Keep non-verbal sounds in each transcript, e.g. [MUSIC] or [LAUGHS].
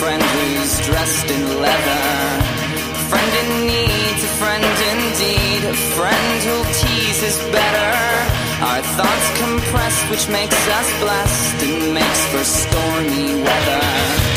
friend who's dressed in leather. Friend in need, a friend indeed. A friend who'll tease is better. Our thoughts compressed, which makes us blessed and makes for stormy weather.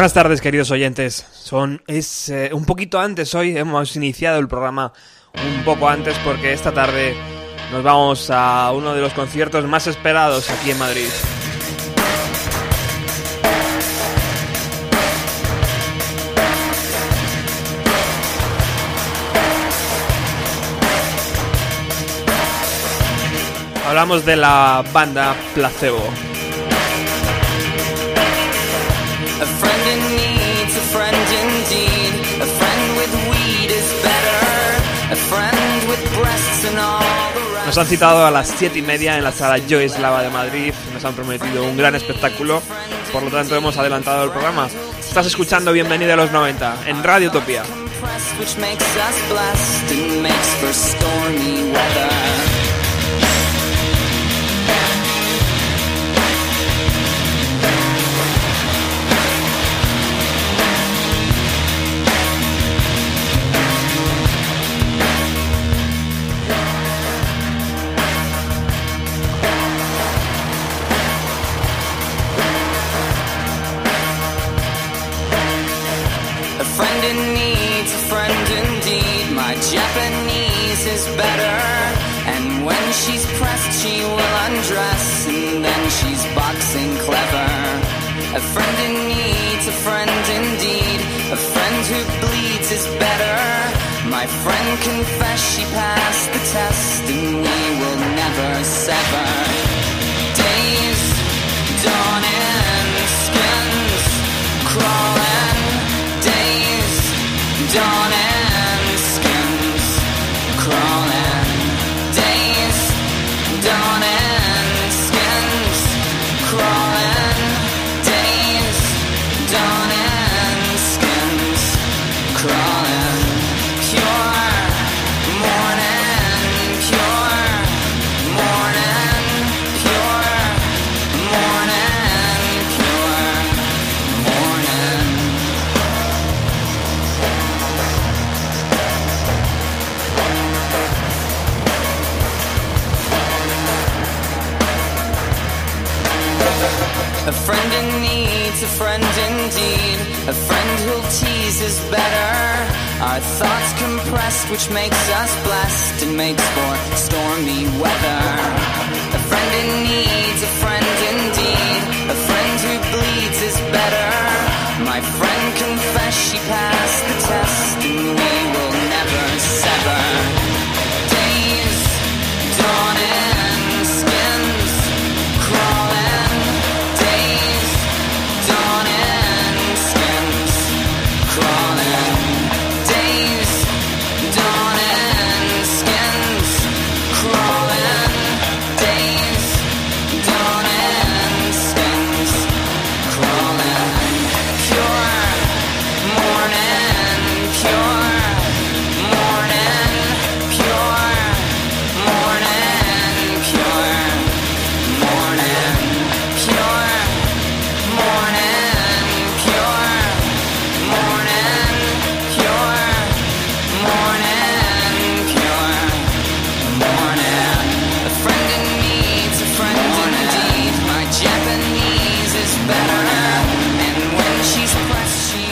Buenas tardes, queridos oyentes. Son es eh, un poquito antes hoy. Hemos iniciado el programa un poco antes porque esta tarde nos vamos a uno de los conciertos más esperados aquí en Madrid. Hablamos de la banda Placebo. Nos han citado a las 7 y media en la sala Lava de Madrid. Nos han prometido un gran espectáculo. Por lo tanto, hemos adelantado el programa. Estás escuchando Bienvenido a los 90 en Radio Utopía. friend in need, a friend indeed. A friend who bleeds is better. My friend confessed she passed the test, and we will never sever. Days dawning. A friend who'll tease is better. Our thoughts compressed, which makes us blessed and makes for stormy weather. A friend in need, a friend indeed, a friend who bleeds is better. My friend confessed she passed the test, and we will never sever.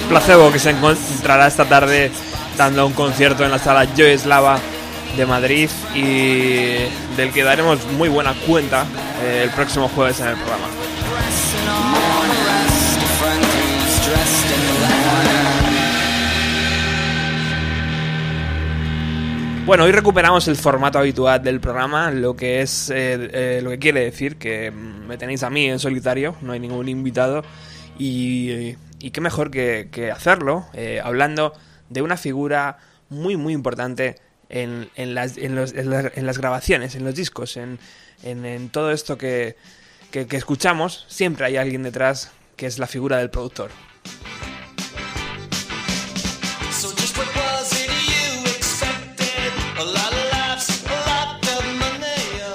Placebo que se encontrará esta tarde dando un concierto en la sala Joy Slava de Madrid y del que daremos muy buena cuenta eh, el próximo jueves en el programa. Bueno, hoy recuperamos el formato habitual del programa, lo que es eh, eh, lo que quiere decir que me tenéis a mí en solitario, no hay ningún invitado y, qué mejor que, hacerlo hablando de una figura muy muy importante en, las, en, las, grabaciones, en los discos, en, todo esto que, que, escuchamos, siempre hay alguien detrás que es la figura del productor.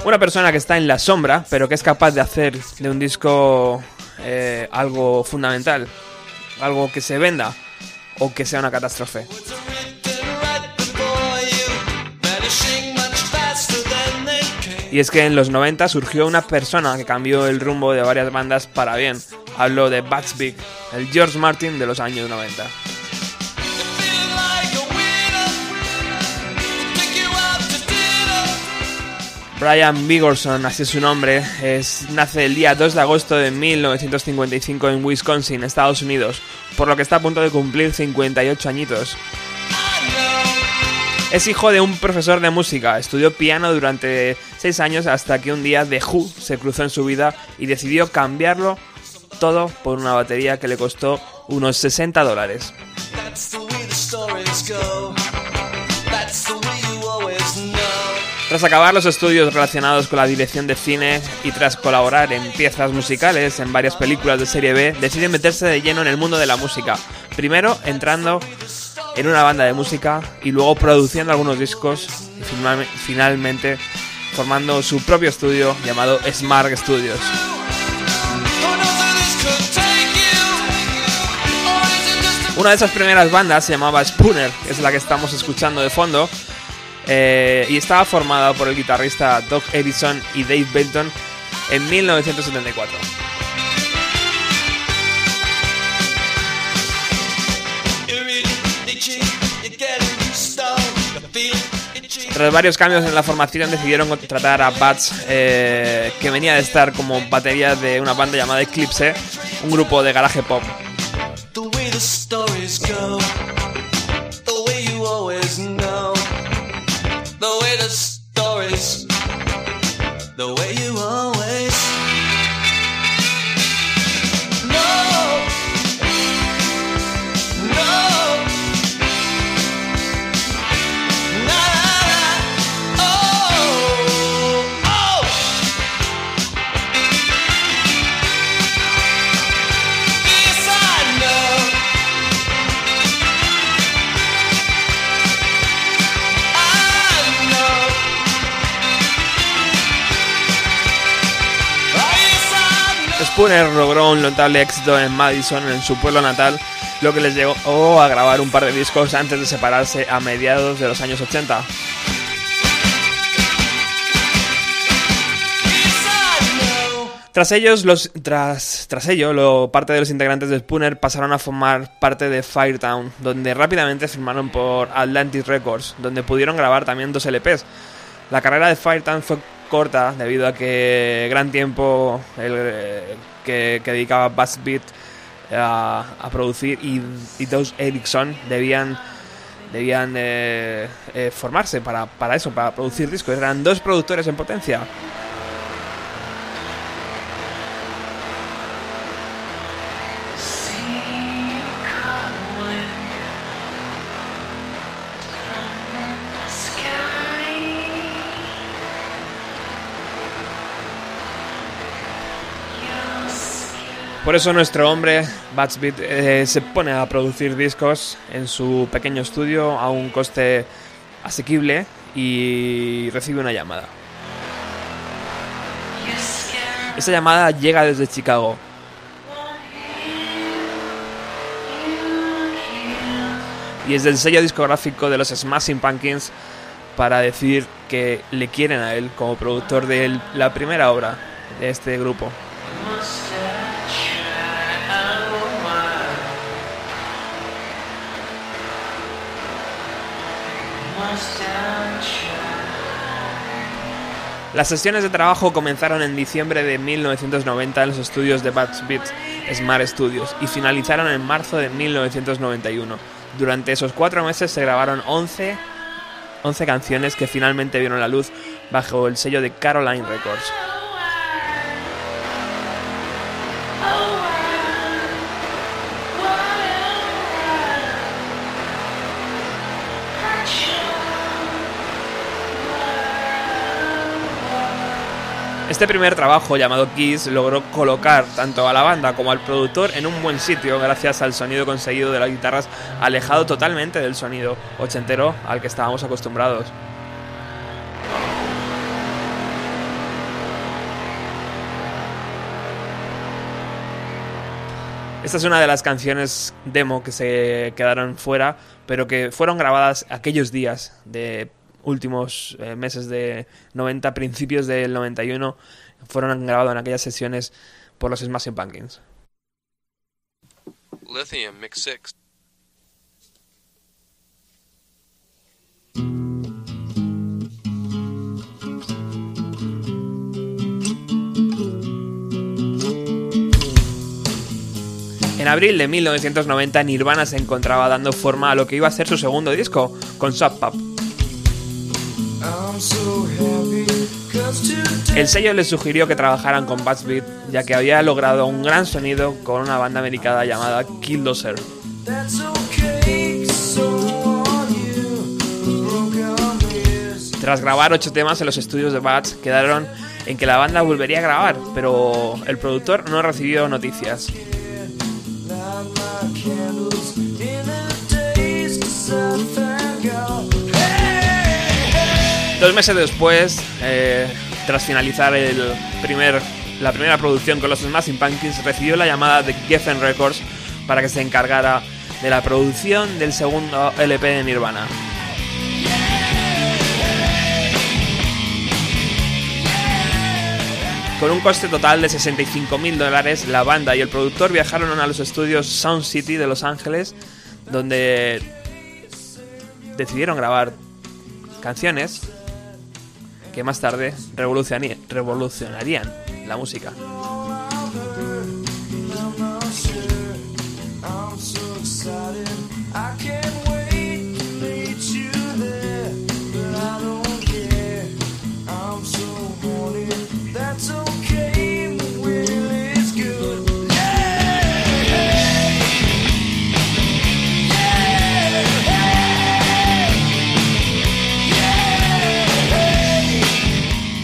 Una persona que está en la sombra, pero que es capaz de hacer de un disco eh, algo fundamental, algo que se venda o que sea una catástrofe. Y es que en los 90 surgió una persona que cambió el rumbo de varias bandas para bien. Hablo de Bats Big, el George Martin de los años 90. Brian Bigorson, así es su nombre, es, nace el día 2 de agosto de 1955 en Wisconsin, Estados Unidos, por lo que está a punto de cumplir 58 añitos. Es hijo de un profesor de música, estudió piano durante seis años hasta que un día The Who se cruzó en su vida y decidió cambiarlo todo por una batería que le costó unos 60 dólares. Tras acabar los estudios relacionados con la dirección de cine y tras colaborar en piezas musicales en varias películas de serie B, decide meterse de lleno en el mundo de la música. Primero entrando en una banda de música y luego produciendo algunos discos y finalmente formando su propio estudio llamado Smart Studios. Una de esas primeras bandas se llamaba Spooner, que es la que estamos escuchando de fondo, eh, y estaba formada por el guitarrista Doc Edison y Dave Benton en 1974. Tras varios cambios en la formación decidieron contratar a Bats, eh, que venía de estar como batería de una banda llamada Eclipse, un grupo de garaje pop. Spooner logró un notable éxito en Madison, en su pueblo natal, lo que les llevó a grabar un par de discos antes de separarse a mediados de los años 80. Tras ellos, los, tras, tras ello, lo, parte de los integrantes de Spooner pasaron a formar parte de Firetown, donde rápidamente firmaron por Atlantic Records, donde pudieron grabar también dos LPs. La carrera de Firetown fue corta debido a que gran tiempo el, que, dedicaba Bass Beat a, producir y, y dos Ericsson debían debían eh, eh, formarse para, para eso, para producir discos. Eran dos productores en potencia. Por eso nuestro hombre, Batsbeat, eh, se pone a producir discos en su pequeño estudio a un coste asequible y recibe una llamada. Esa llamada llega desde Chicago. Y es del sello discográfico de los Smashing Pumpkins para decir que le quieren a él como productor de la primera obra de este grupo. Las sesiones de trabajo comenzaron en diciembre de 1990 en los estudios de Bats Beat Smart Studios y finalizaron en marzo de 1991. Durante esos cuatro meses se grabaron 11, 11 canciones que finalmente vieron la luz bajo el sello de Caroline Records. Este primer trabajo, llamado Kiss, logró colocar tanto a la banda como al productor en un buen sitio gracias al sonido conseguido de las guitarras, alejado totalmente del sonido ochentero al que estábamos acostumbrados. Esta es una de las canciones demo que se quedaron fuera, pero que fueron grabadas aquellos días de últimos eh, meses de 90, principios del 91, fueron grabados en aquellas sesiones por los Smashing Pumpkins. Lithium Mix 6. En abril de 1990 Nirvana se encontraba dando forma a lo que iba a ser su segundo disco, con Sub Pop. El sello les sugirió que trabajaran con Bats Beat, ya que había logrado un gran sonido con una banda americana llamada Killdozer. Tras grabar ocho temas en los estudios de Bats, quedaron en que la banda volvería a grabar, pero el productor no recibió noticias. Dos meses después, eh, tras finalizar el primer, la primera producción con los Smashing Pumpkins, recibió la llamada de Geffen Records para que se encargara de la producción del segundo LP de Nirvana. Con un coste total de 65 mil dólares, la banda y el productor viajaron a los estudios Sound City de Los Ángeles, donde decidieron grabar canciones que más tarde revolucionarían la música.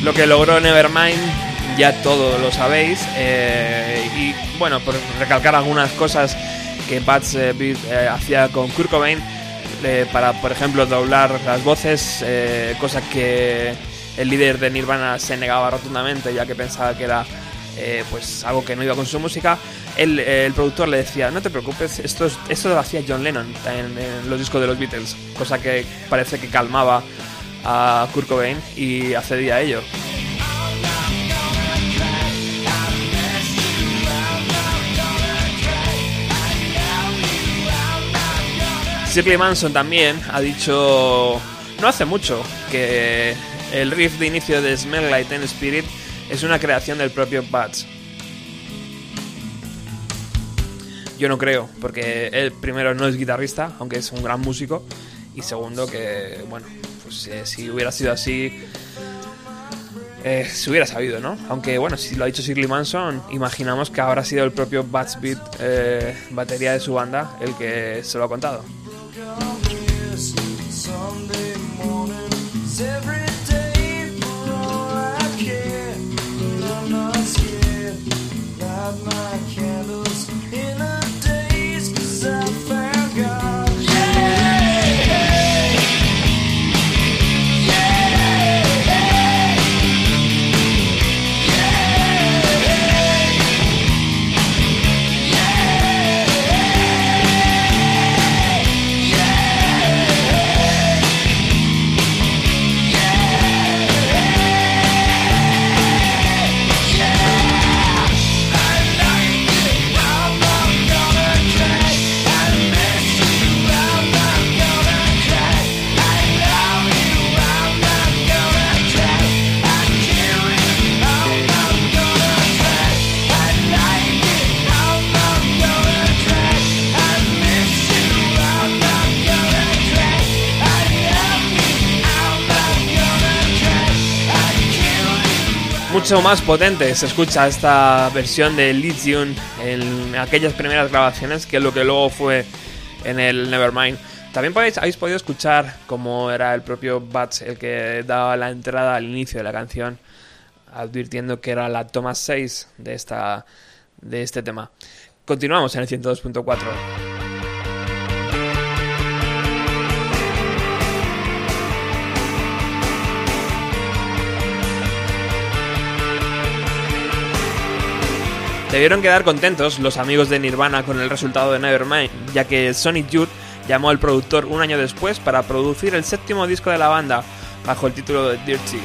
Lo que logró Nevermind ya todo lo sabéis. Eh, y bueno, por recalcar algunas cosas que Bats eh, eh, hacía con Kurt Cobain para, por ejemplo, doblar las voces, cosa que el líder de Nirvana se negaba rotundamente ya que pensaba que era pues algo que no iba con su música. El, productor le decía, no te preocupes, esto, esto lo hacía John Lennon en los discos de los Beatles, cosa que parece que calmaba a Kurt Cobain y accedía a ello. Shirley Manson también ha dicho no hace mucho que el riff de inicio de Smell Like Teen Spirit es una creación del propio Bats. Yo no creo, porque él primero no es guitarrista, aunque es un gran músico, y segundo que, bueno, pues eh, si hubiera sido así, eh, se hubiera sabido, ¿no? Aunque bueno, si lo ha dicho Shirley Manson, imaginamos que habrá sido el propio Bats Beat, eh, batería de su banda, el que se lo ha contado. my kid. Más potente se escucha esta versión de Legion en aquellas primeras grabaciones que lo que luego fue en el Nevermind. También podéis, habéis podido escuchar cómo era el propio Bats el que daba la entrada al inicio de la canción, advirtiendo que era la toma 6 de, esta, de este tema. Continuamos en el 102.4. Debieron quedar contentos los amigos de Nirvana con el resultado de Nevermind, ya que Sonic Youth llamó al productor un año después para producir el séptimo disco de la banda, bajo el título de Dirty.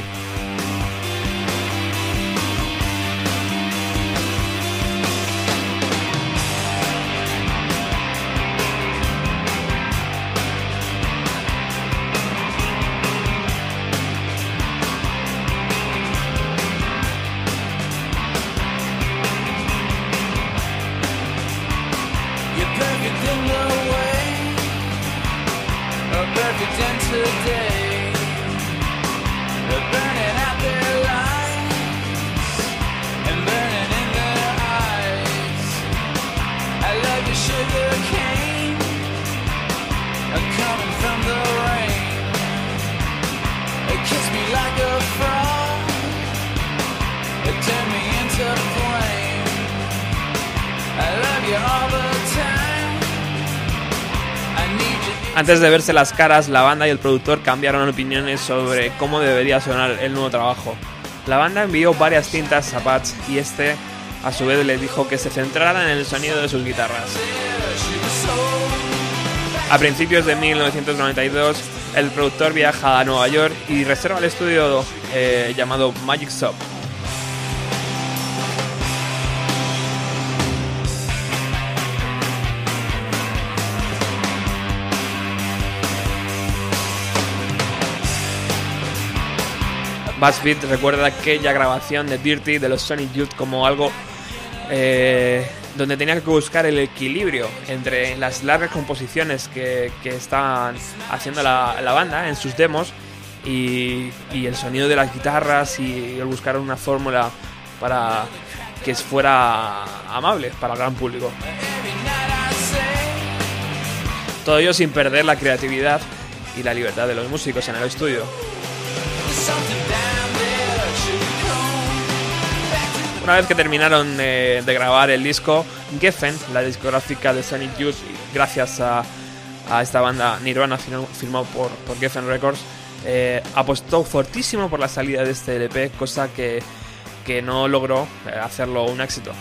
Antes de verse las caras, la banda y el productor cambiaron opiniones sobre cómo debería sonar el nuevo trabajo. La banda envió varias cintas a Patch y este a su vez le dijo que se centrara en el sonido de sus guitarras. A principios de 1992, el productor viaja a Nueva York y reserva el estudio eh, llamado Magic Shop. BuzzFeed recuerda aquella grabación de Dirty de los Sonic Youth como algo eh, donde tenía que buscar el equilibrio entre las largas composiciones que, que estaban haciendo la, banda en sus demos y, el sonido de las guitarras y el buscar una fórmula para que fuera amable para el gran público. Todo ello sin perder la creatividad y la libertad de los músicos en el estudio. Una vez que terminaron de, grabar el disco, Geffen, la discográfica de Sonic Youth, gracias a, esta banda Nirvana firmado por, Geffen Records, eh, apostó fortísimo por la salida de este LP, cosa que, que no logró eh, hacerlo un éxito.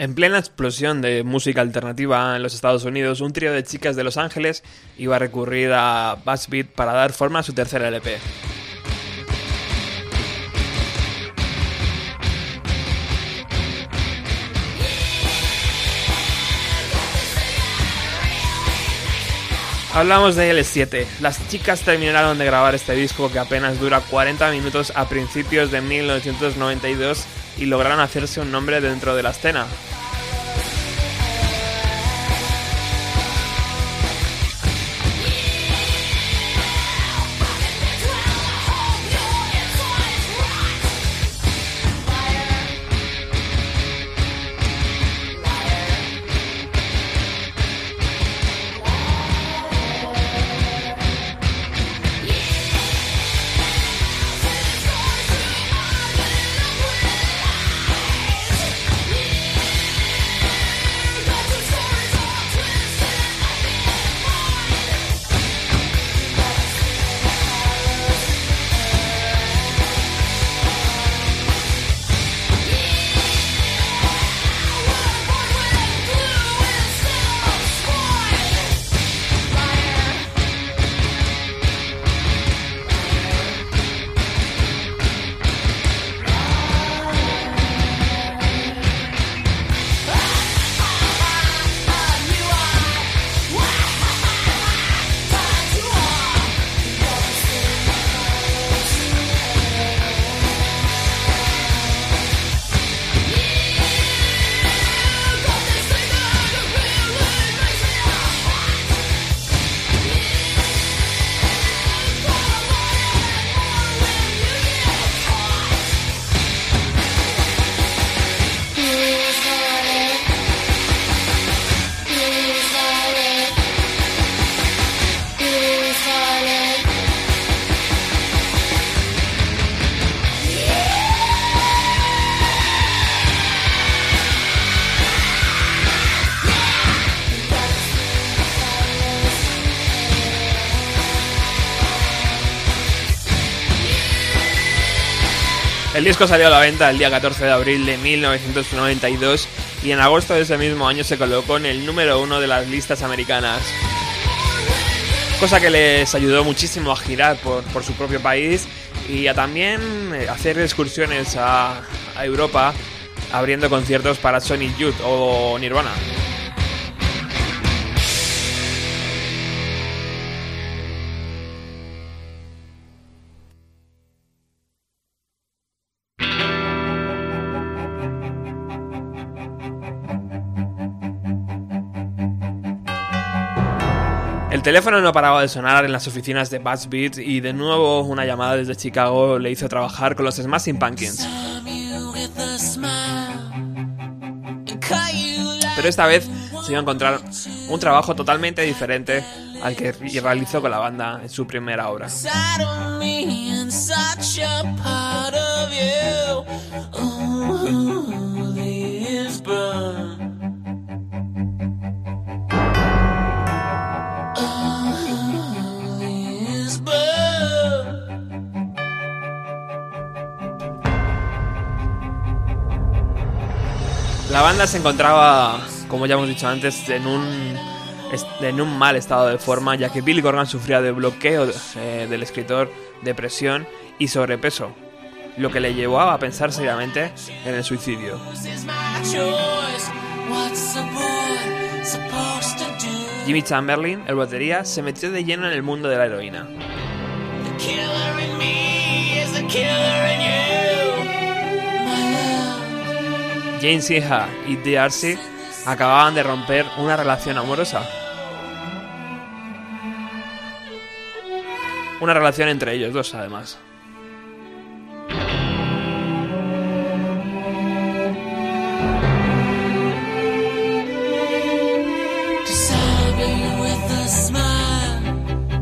En plena explosión de música alternativa en los Estados Unidos, un trío de chicas de Los Ángeles iba a recurrir a BuzzFeed para dar forma a su tercer LP. Hablamos de L7. Las chicas terminaron de grabar este disco que apenas dura 40 minutos a principios de 1992 y lograron hacerse un nombre dentro de la escena. Salió a la venta el día 14 de abril de 1992 y en agosto de ese mismo año se colocó en el número uno de las listas americanas. Cosa que les ayudó muchísimo a girar por, su propio país y a también eh, hacer excursiones a, a Europa abriendo conciertos para Sonic Youth o Nirvana. Teléfono no paraba de sonar en las oficinas de Buzzbeat y de nuevo una llamada desde Chicago le hizo trabajar con los Smashing Pumpkins. Pero esta vez se iba a encontrar un trabajo totalmente diferente al que realizó con la banda en su primera obra. La banda se encontraba, como ya hemos dicho antes, en un, en un mal estado de forma, ya que Billy Corgan sufría de bloqueo eh, del escritor, depresión y sobrepeso, lo que le llevó a pensar seriamente en el suicidio. Jimmy Chamberlain, el batería, se metió de lleno en el mundo de la heroína. Jane Sinha y Darcy acababan de romper una relación amorosa. Una relación entre ellos dos, además.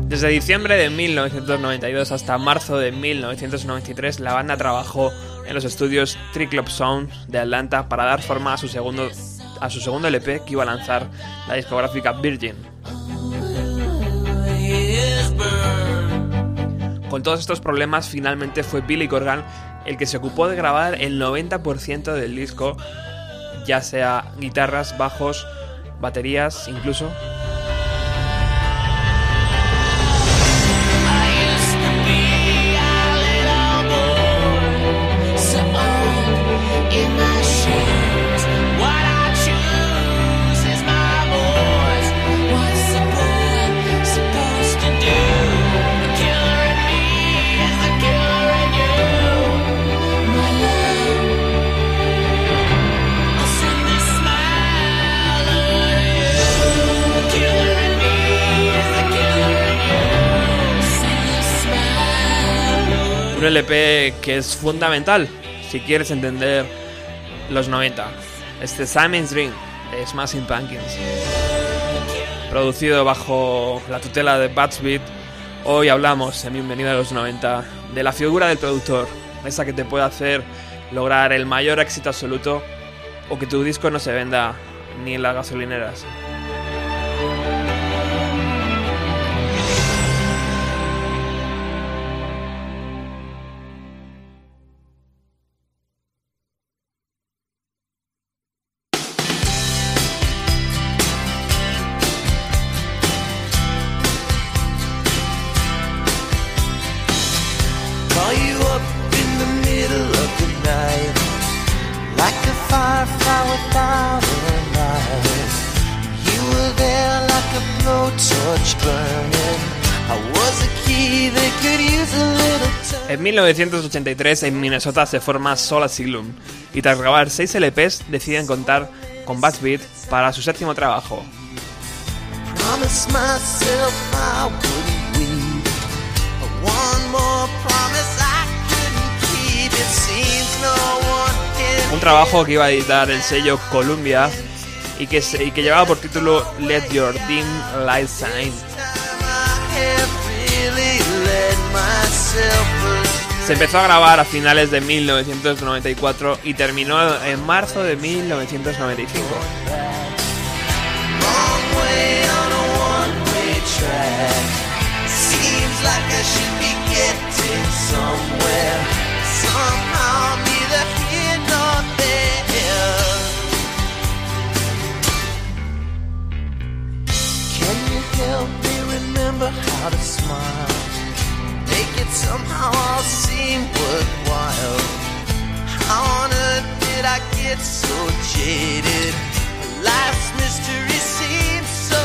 Desde diciembre de 1992 hasta marzo de 1993, la banda trabajó en los estudios Triclop Sound de Atlanta para dar forma a su segundo a su segundo LP que iba a lanzar la discográfica Virgin. Con todos estos problemas, finalmente fue Billy Corgan el que se ocupó de grabar el 90% del disco ya sea guitarras, bajos, baterías, incluso. Un LP que es fundamental si quieres entender los 90. Este Simon's Dream de Smashing Pumpkins. Producido bajo la tutela de Beat. Hoy hablamos en Bienvenido a los 90 de la figura del productor, esa que te puede hacer lograr el mayor éxito absoluto o que tu disco no se venda ni en las gasolineras. 1983 en Minnesota se forma Soul Asylum y tras grabar 6 LPs deciden contar con Bass Beat para su séptimo trabajo. Un trabajo que iba a editar el sello Columbia y que, y que llevaba por título Let Your Dim Light Shine. Se empezó a grabar a finales de 1994 y terminó en marzo de 1995. help me remember how to smile. Make it somehow all seem worthwhile. How on earth did I get so jaded? Life's mystery seems so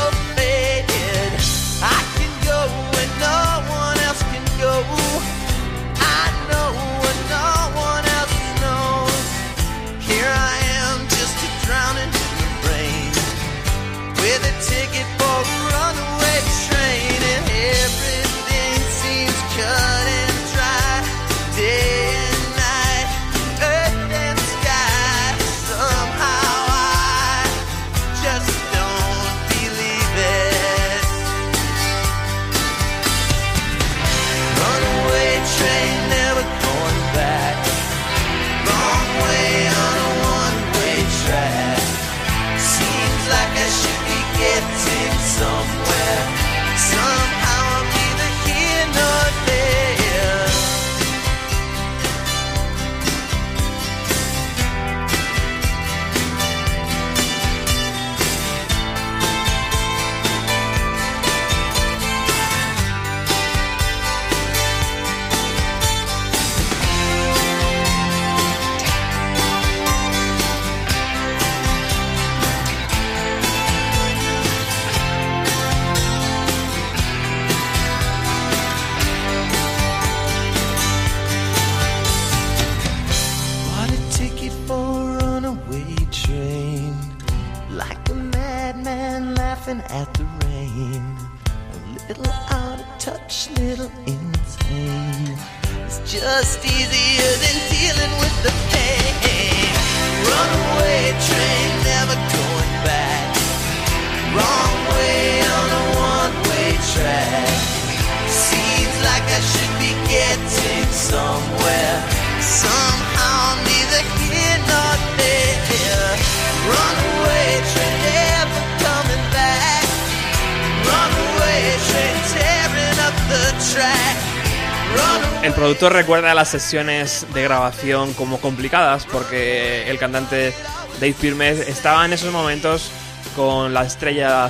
productor recuerda las sesiones de grabación como complicadas porque el cantante Dave Firme estaba en esos momentos con la estrella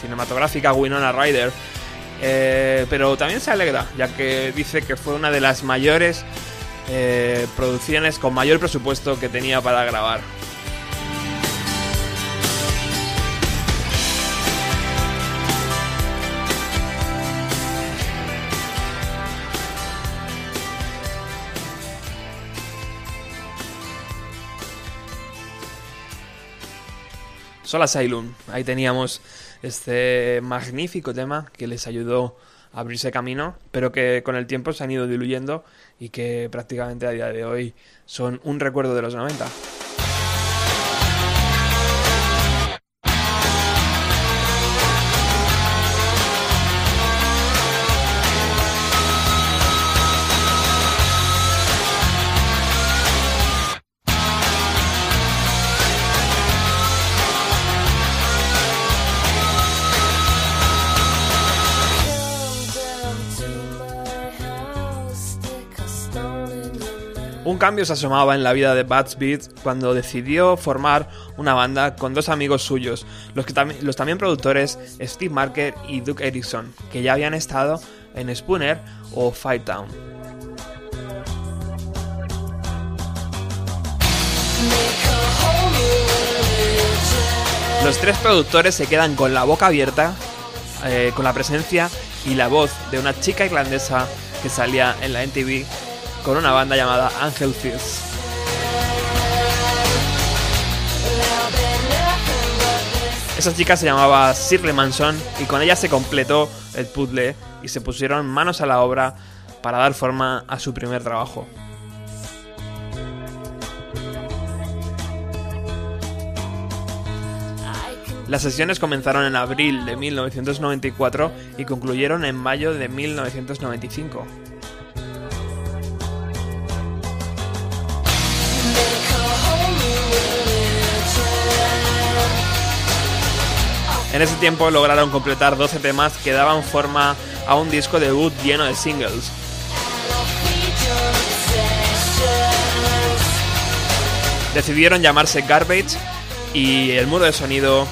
cinematográfica Winona Ryder. Eh, pero también se alegra, ya que dice que fue una de las mayores eh, producciones con mayor presupuesto que tenía para grabar. Sol Asylum. Ahí teníamos este magnífico tema que les ayudó a abrirse camino, pero que con el tiempo se han ido diluyendo y que prácticamente a día de hoy son un recuerdo de los 90. Un cambio se asomaba en la vida de Bats Beat cuando decidió formar una banda con dos amigos suyos, los, que los también productores Steve Marker y Duke Erickson, que ya habían estado en Spooner o Firetown. Los tres productores se quedan con la boca abierta, eh, con la presencia y la voz de una chica irlandesa que salía en la NTV con una banda llamada Angel Fierce. Esa chica se llamaba Shirley Manson y con ella se completó el puzzle y se pusieron manos a la obra para dar forma a su primer trabajo. Las sesiones comenzaron en abril de 1994 y concluyeron en mayo de 1995. En ese tiempo lograron completar 12 temas que daban forma a un disco debut lleno de singles. Decidieron llamarse Garbage y el muro de sonido,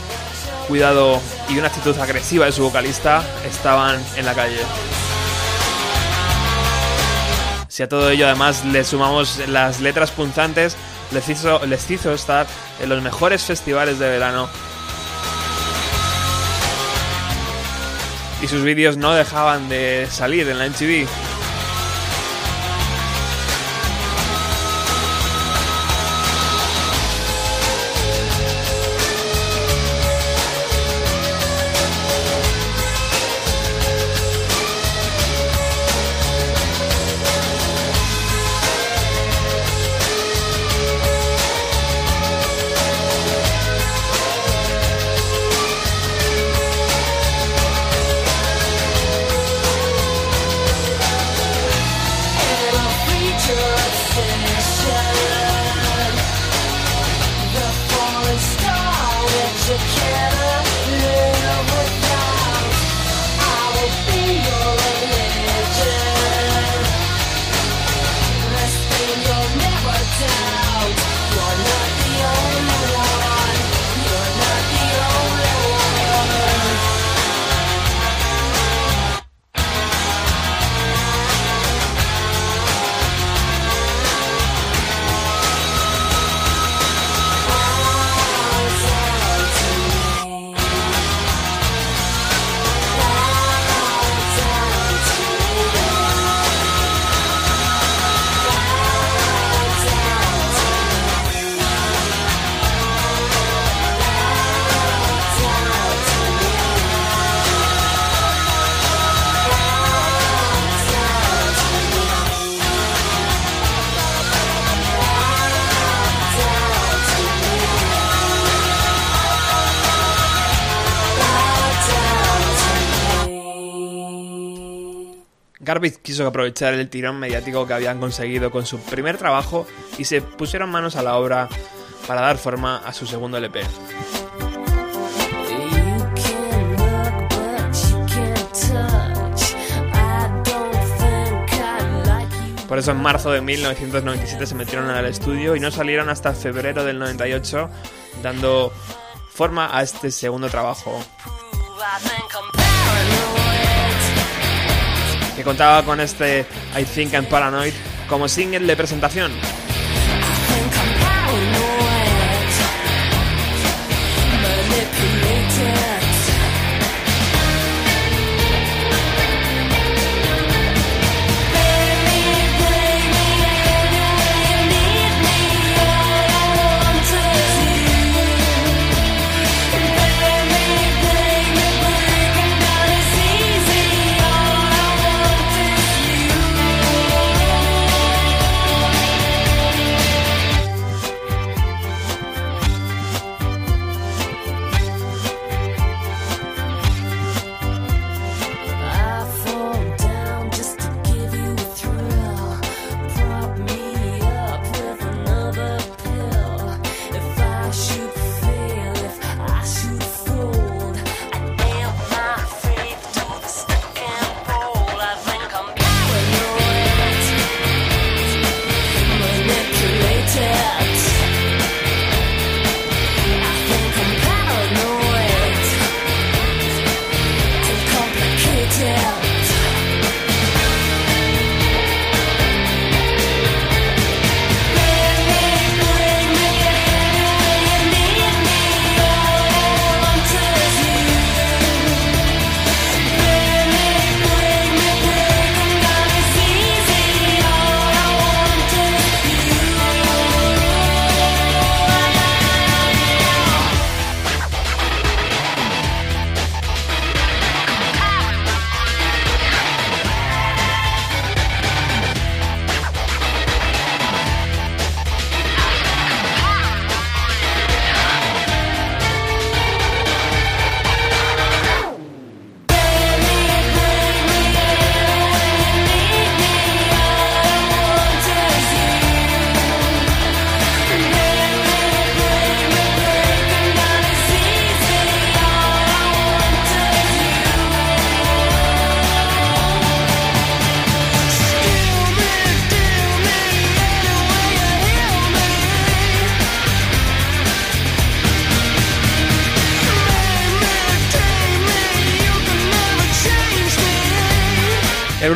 cuidado y una actitud agresiva de su vocalista estaban en la calle. Si a todo ello además le sumamos las letras punzantes, les hizo, les hizo estar en los mejores festivales de verano y sus vídeos no dejaban de salir en la MTV. Garbage quiso aprovechar el tirón mediático que habían conseguido con su primer trabajo y se pusieron manos a la obra para dar forma a su segundo LP. Por eso en marzo de 1997 se metieron el estudio y no salieron hasta febrero del 98 dando forma a este segundo trabajo. Que contaba con este I Think I'm Paranoid como single de presentación.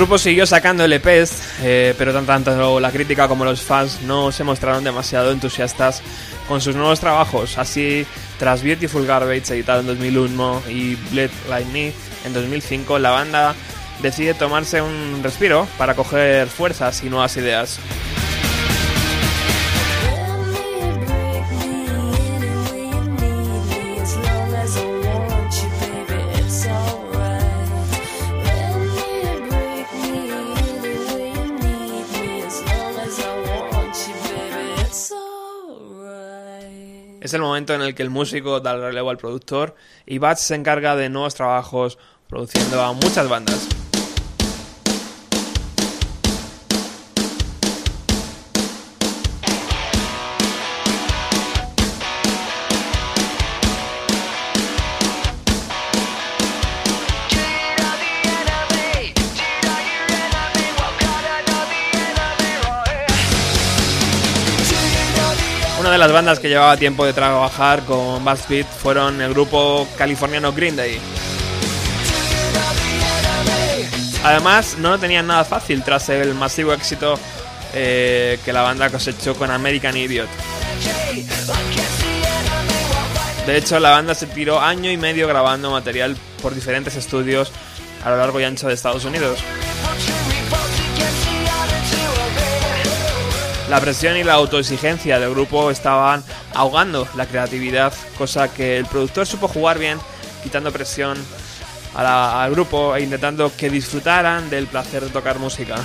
Grupo siguió sacando LPs, eh, pero tanto la crítica como los fans no se mostraron demasiado entusiastas con sus nuevos trabajos. Así, tras Beautiful Garbage, editado en 2001, y Bled Like Me en 2005, la banda decide tomarse un respiro para coger fuerzas y nuevas ideas. Es el momento en el que el músico da el relevo al productor y Bats se encarga de nuevos trabajos produciendo a muchas bandas. Las bandas que llevaba tiempo de trabajar con Beat fueron el grupo californiano Green Day. Además, no lo tenían nada fácil tras el masivo éxito eh, que la banda cosechó con American Idiot. De hecho, la banda se tiró año y medio grabando material por diferentes estudios a lo largo y ancho de Estados Unidos. La presión y la autoexigencia del grupo estaban ahogando la creatividad, cosa que el productor supo jugar bien, quitando presión al grupo e intentando que disfrutaran del placer de tocar música.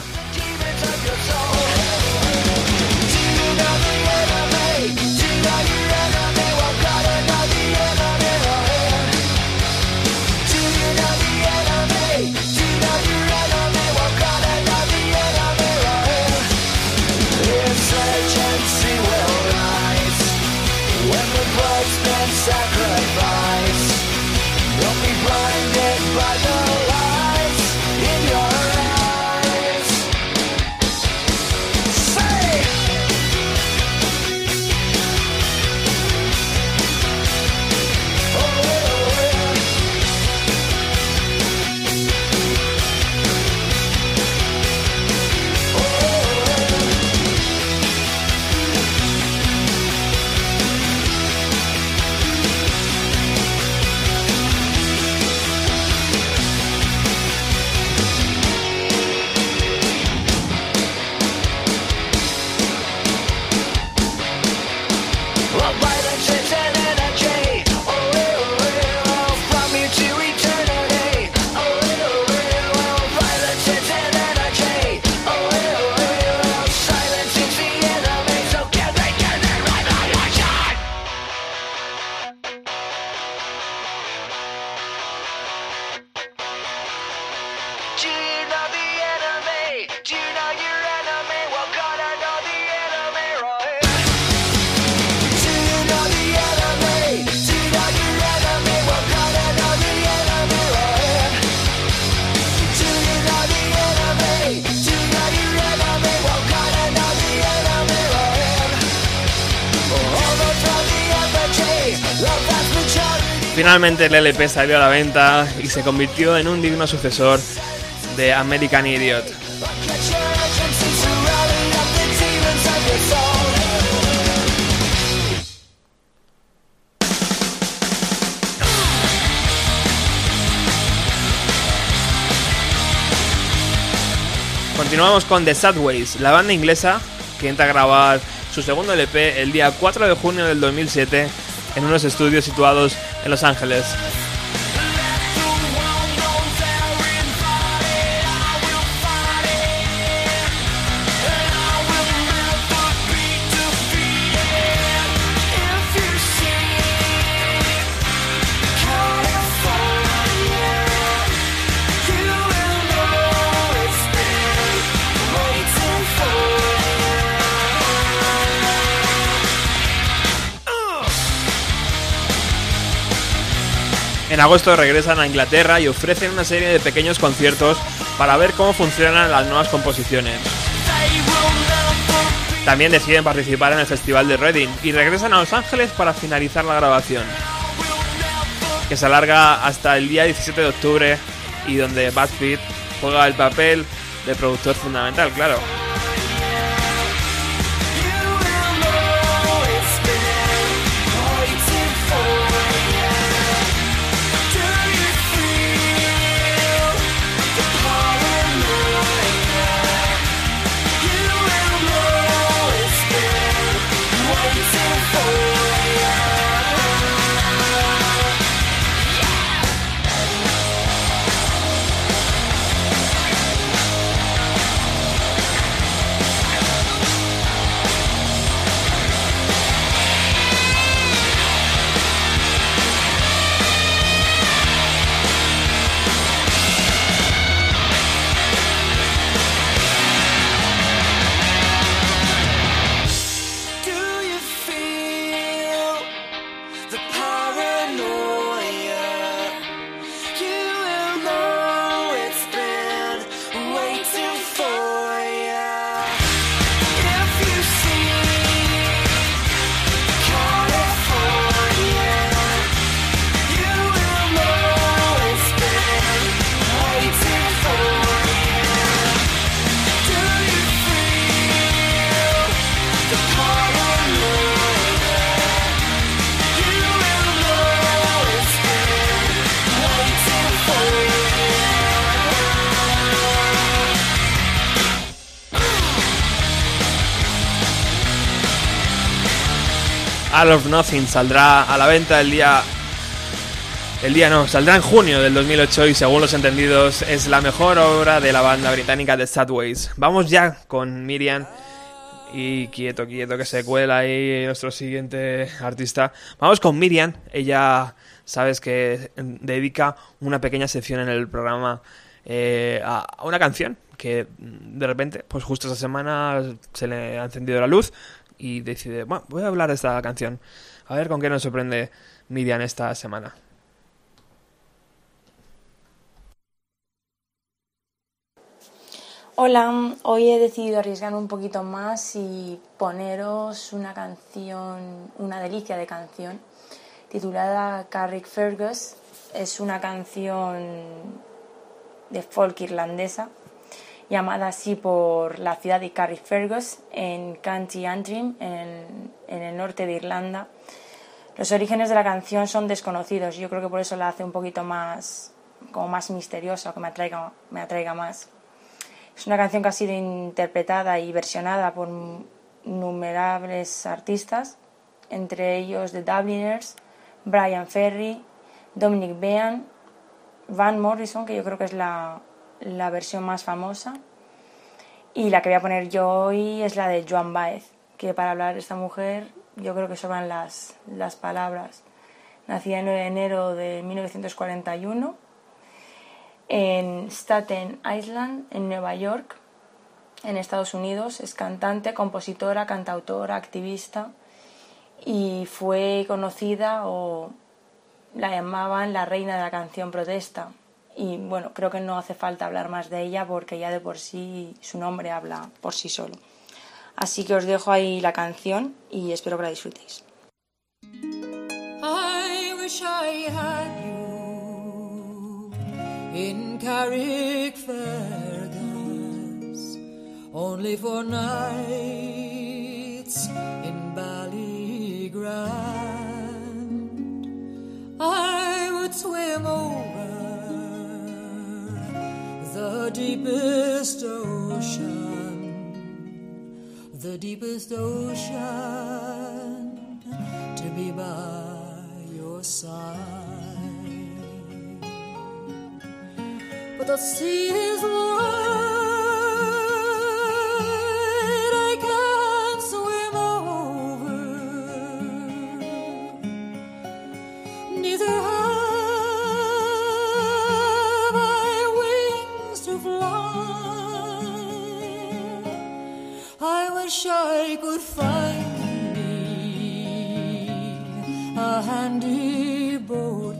Finalmente el LP salió a la venta y se convirtió en un digno sucesor de American Idiot. Continuamos con The Sadways, la banda inglesa que entra a grabar su segundo LP el día 4 de junio del 2007 en unos estudios situados en Los Ángeles. En agosto regresan a Inglaterra y ofrecen una serie de pequeños conciertos para ver cómo funcionan las nuevas composiciones. También deciden participar en el Festival de Reading y regresan a Los Ángeles para finalizar la grabación, que se alarga hasta el día 17 de octubre y donde Bad juega el papel de productor fundamental, claro. All of Nothing saldrá a la venta el día. El día no, saldrá en junio del 2008 y según los entendidos es la mejor obra de la banda británica The Sadways. Vamos ya con Miriam y quieto, quieto que se cuela ahí nuestro siguiente artista. Vamos con Miriam, ella sabes que dedica una pequeña sección en el programa eh, a una canción que de repente, pues justo esta semana se le ha encendido la luz y decide, bueno, voy a hablar de esta canción. A ver con qué nos sorprende Miriam esta semana. Hola, hoy he decidido arriesgarme un poquito más y poneros una canción, una delicia de canción, titulada Carrick Fergus. Es una canción de folk irlandesa llamada así por la ciudad de Carrickfergus, en County Antrim, en, el norte de Irlanda. Los orígenes de la canción son desconocidos, yo creo que por eso la hace un poquito más, como más misteriosa, que me atraiga, me atraiga más. Es una canción que ha sido interpretada y versionada por innumerables artistas, entre ellos The Dubliners, Brian Ferry, Dominic Bean, Van Morrison, que yo creo que es la, la versión más famosa. Y la que voy a poner yo hoy es la de Joan Baez, que para hablar de esta mujer yo creo que sobran las, las palabras. Nacida el 9 de enero de 1941 en Staten Island, en Nueva York, en Estados Unidos. Es cantante, compositora, cantautora, activista y fue conocida o la llamaban la reina de la canción protesta y bueno, creo que no hace falta hablar más de ella porque ya de por sí su nombre habla por sí solo. Así que os dejo ahí la canción y espero que la disfrutéis. Only for nights in Ballygrand. I would swim over the deepest ocean, the deepest ocean to be by your side. But the sea is wide, wish I could find me a handy boatman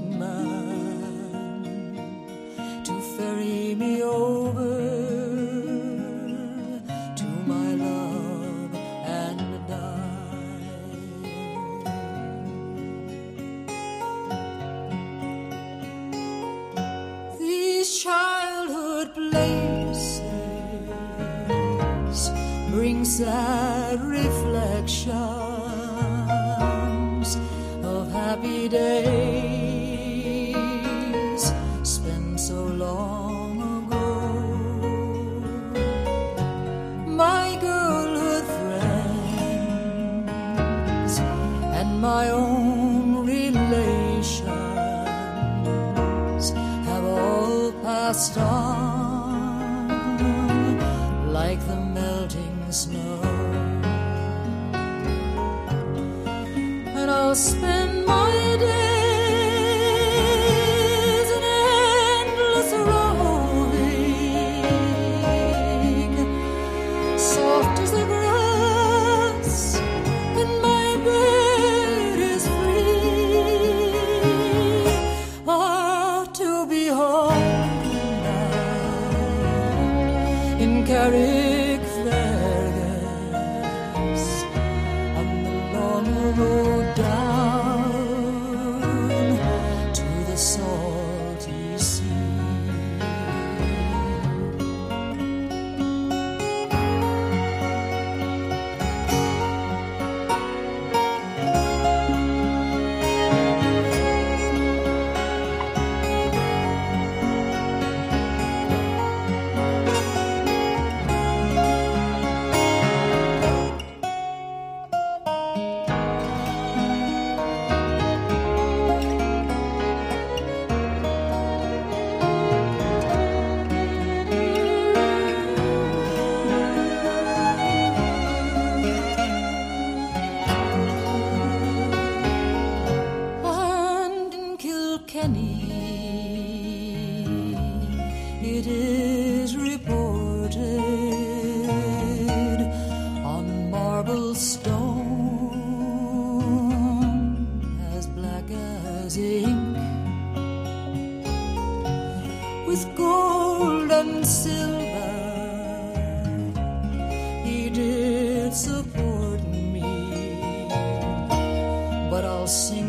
my own relations have all passed on see.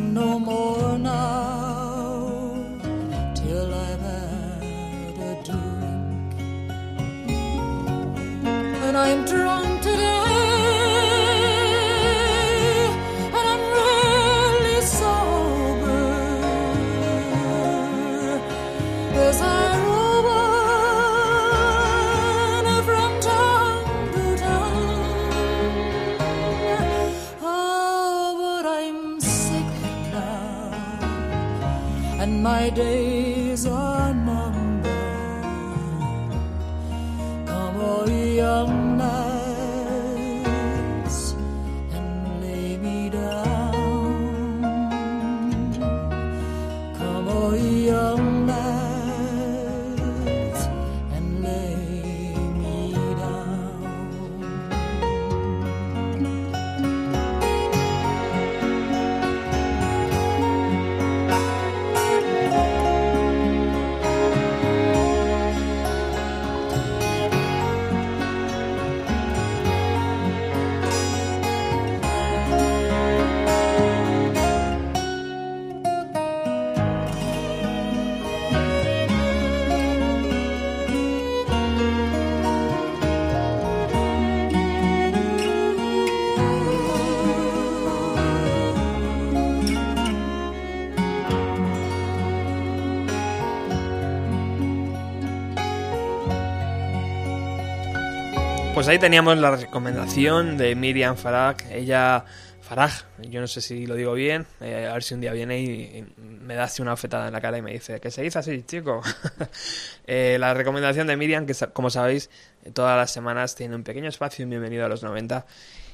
Pues ahí teníamos la recomendación de Miriam Farag. Ella, Farag, yo no sé si lo digo bien, eh, a ver si un día viene y, me da así una ofetada en la cara y me dice, que se dice así, chico. [LAUGHS] Eh, la recomendación de Miriam, que como sabéis, todas las semanas tiene un pequeño espacio en Bienvenido a los 90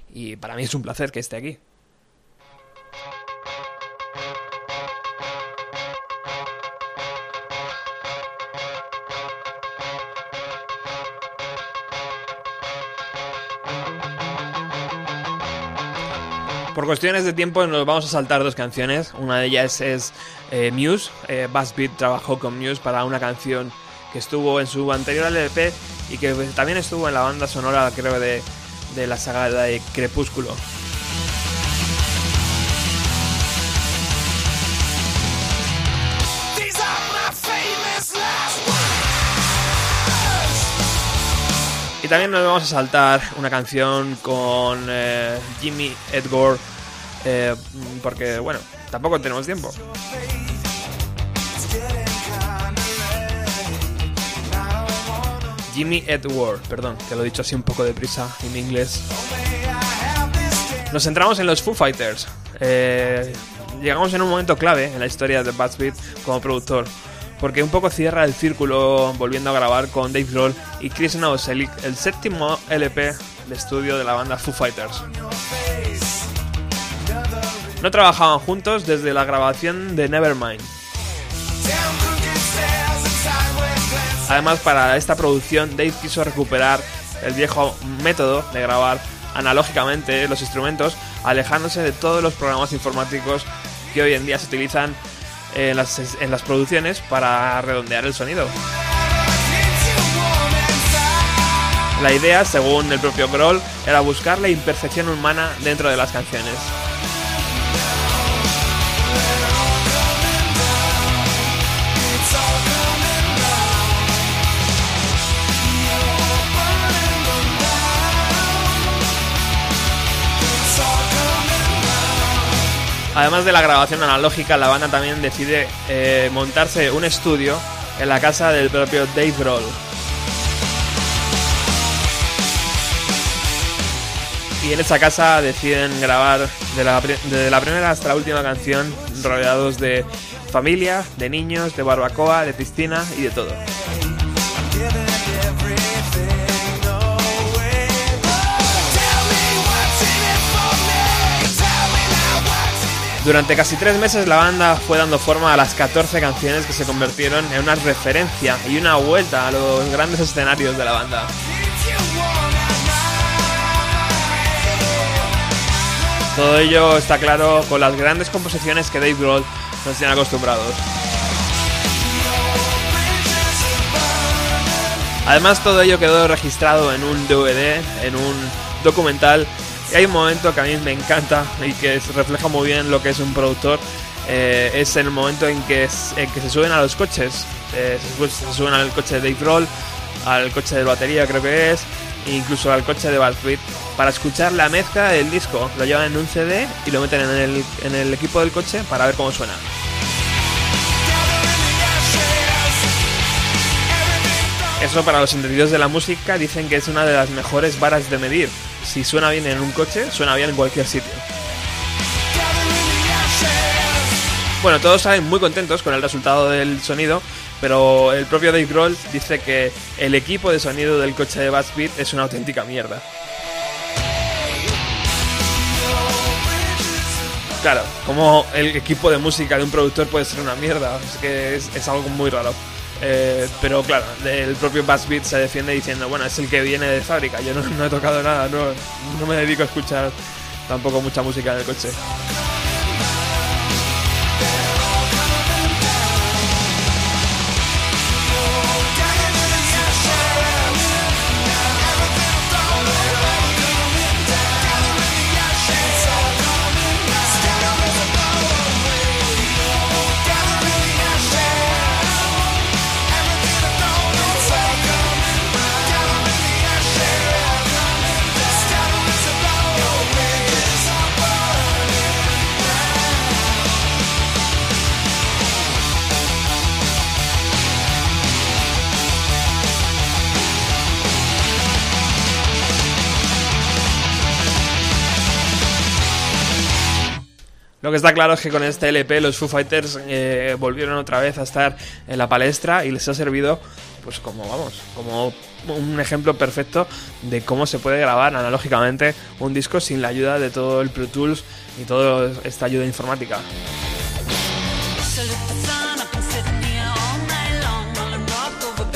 y para mí es un placer que esté aquí. Cuestiones de tiempo nos vamos a saltar dos canciones. Una de ellas es eh, Muse. Eh, Bass Beat trabajó con Muse para una canción que estuvo en su anterior LP y que también estuvo en la banda sonora, creo, de, de la saga de Crepúsculo. Y también nos vamos a saltar una canción con eh, Jimmy Edgar, eh, porque bueno, tampoco tenemos tiempo. Jimmy Edward, perdón, que lo he dicho así un poco deprisa en inglés. Nos centramos en los Foo Fighters. Eh, llegamos en un momento clave en la historia de Bad Beat como productor porque un poco cierra el círculo volviendo a grabar con Dave Grohl y Chris Novoselic el séptimo LP de estudio de la banda Foo Fighters. No trabajaban juntos desde la grabación de Nevermind. Además, para esta producción, Dave quiso recuperar el viejo método de grabar analógicamente los instrumentos, alejándose de todos los programas informáticos que hoy en día se utilizan en las, en las producciones para redondear el sonido. La idea, según el propio Grohl, era buscar la imperfección humana dentro de las canciones. Además de la grabación analógica, la banda también decide eh, montarse un estudio en la casa del propio Dave Grohl. Y en esa casa deciden grabar de la, desde la primera hasta la última canción rodeados de familia, de niños, de barbacoa, de piscina y de todo. Durante casi tres meses la banda fue dando forma a las 14 canciones que se convirtieron en una referencia y una vuelta a los grandes escenarios de la banda. Todo ello está claro con las grandes composiciones que Dave Grohl nos tiene acostumbrados. Además todo ello quedó registrado en un DVD, en un documental hay un momento que a mí me encanta y que refleja muy bien lo que es un productor. Eh, es el momento en que, se suben a los coches. Eh, se, suben al coche de Dave Roll, al coche de batería creo que es, e incluso al coche de Bad para escuchar la mezcla del disco. Lo llevan en un CD y lo meten en el equipo del coche para ver cómo suena. Eso para los entendidos de la música dicen que es una de las mejores varas de medir si suena bien en un coche, suena bien en cualquier sitio. Bueno, todos salen muy contentos con el resultado del sonido, pero el propio Dave Grohl dice que el equipo de sonido del coche de Bass Beat es una auténtica mierda. Claro, como el equipo de música de un productor puede ser una mierda, que es algo muy raro. Eh, pero claro, el propio Beat se defiende diciendo, bueno, es el que viene de fábrica, yo no, he tocado nada, no, no me dedico a escuchar tampoco mucha música en el coche. Lo que está claro es que con este LP los Foo Fighters eh, volvieron otra vez a estar en la palestra y les ha servido, pues como vamos, como un ejemplo perfecto de cómo se puede grabar analógicamente un disco sin la ayuda de todo el Pro Tools y toda esta ayuda informática.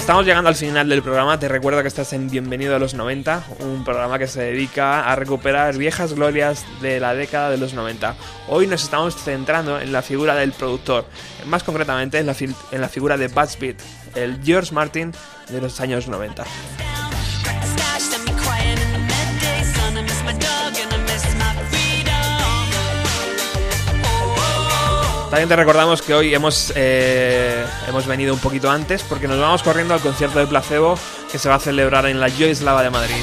Estamos llegando al final del programa. Te recuerdo que estás en Bienvenido a los 90, un programa que se dedica a recuperar viejas glorias de la década de los 90. Hoy nos estamos centrando en la figura del productor, más concretamente en la, figura de Buzz Beat, el George Martin de los años 90. También te recordamos que hoy hemos, eh, hemos venido un poquito antes porque nos vamos corriendo al concierto de Placebo que se va a celebrar en la Joyslava de Madrid.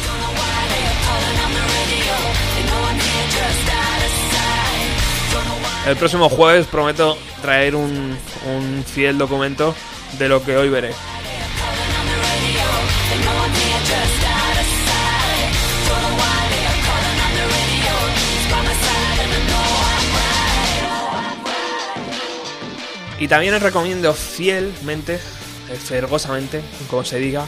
El próximo jueves prometo traer un, un fiel documento de lo que hoy veré. Y también os recomiendo fielmente, eh, fergosamente, como se diga,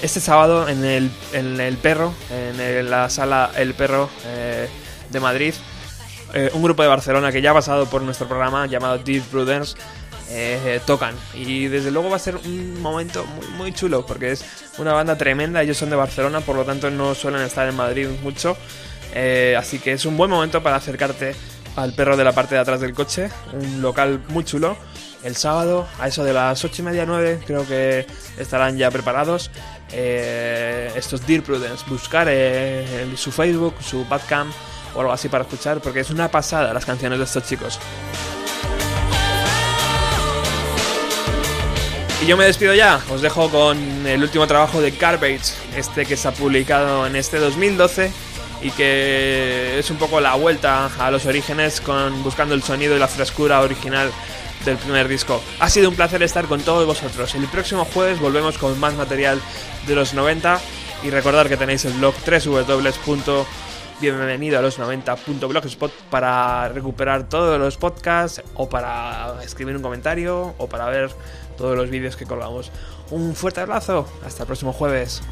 este sábado en el, en el Perro, en la sala El Perro eh, de Madrid, eh, un grupo de Barcelona que ya ha pasado por nuestro programa llamado Deep Brothers. tocan y desde luego va a ser un momento muy, muy chulo porque es una banda tremenda, ellos son de Barcelona por lo tanto no suelen estar en Madrid mucho así que es un buen momento para acercarte al perro de la parte de atrás del coche, un local muy chulo. El sábado, a eso de las 8 y media 9, creo que estarán ya preparados. Eh, estos Dear Prudence, buscar eh, su Facebook, su Badcamp o algo así para escuchar, porque es una pasada las canciones de estos chicos. Y yo me despido ya, os dejo con el último trabajo de Garbage, este que se ha publicado en este 2012 y que es un poco la vuelta a los orígenes con buscando el sonido y la frescura original del primer disco. Ha sido un placer estar con todos vosotros. El próximo jueves volvemos con más material de los 90 y recordar que tenéis el blog www.bienvenido a los 90.blogspot para recuperar todos los podcasts o para escribir un comentario o para ver todos los vídeos que colgamos. Un fuerte abrazo, hasta el próximo jueves.